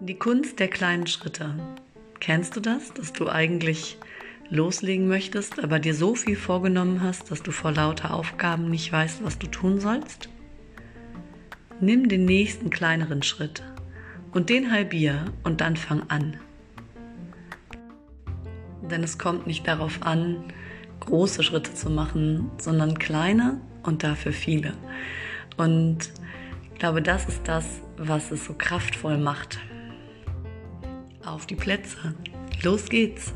Die Kunst der kleinen Schritte. Kennst du das, dass du eigentlich loslegen möchtest, aber dir so viel vorgenommen hast, dass du vor lauter Aufgaben nicht weißt, was du tun sollst? Nimm den nächsten kleineren Schritt und den halbier und dann fang an. Denn es kommt nicht darauf an, große Schritte zu machen, sondern kleine und dafür viele. Und ich glaube, das ist das, was es so kraftvoll macht. Auf die Plätze. Los geht's.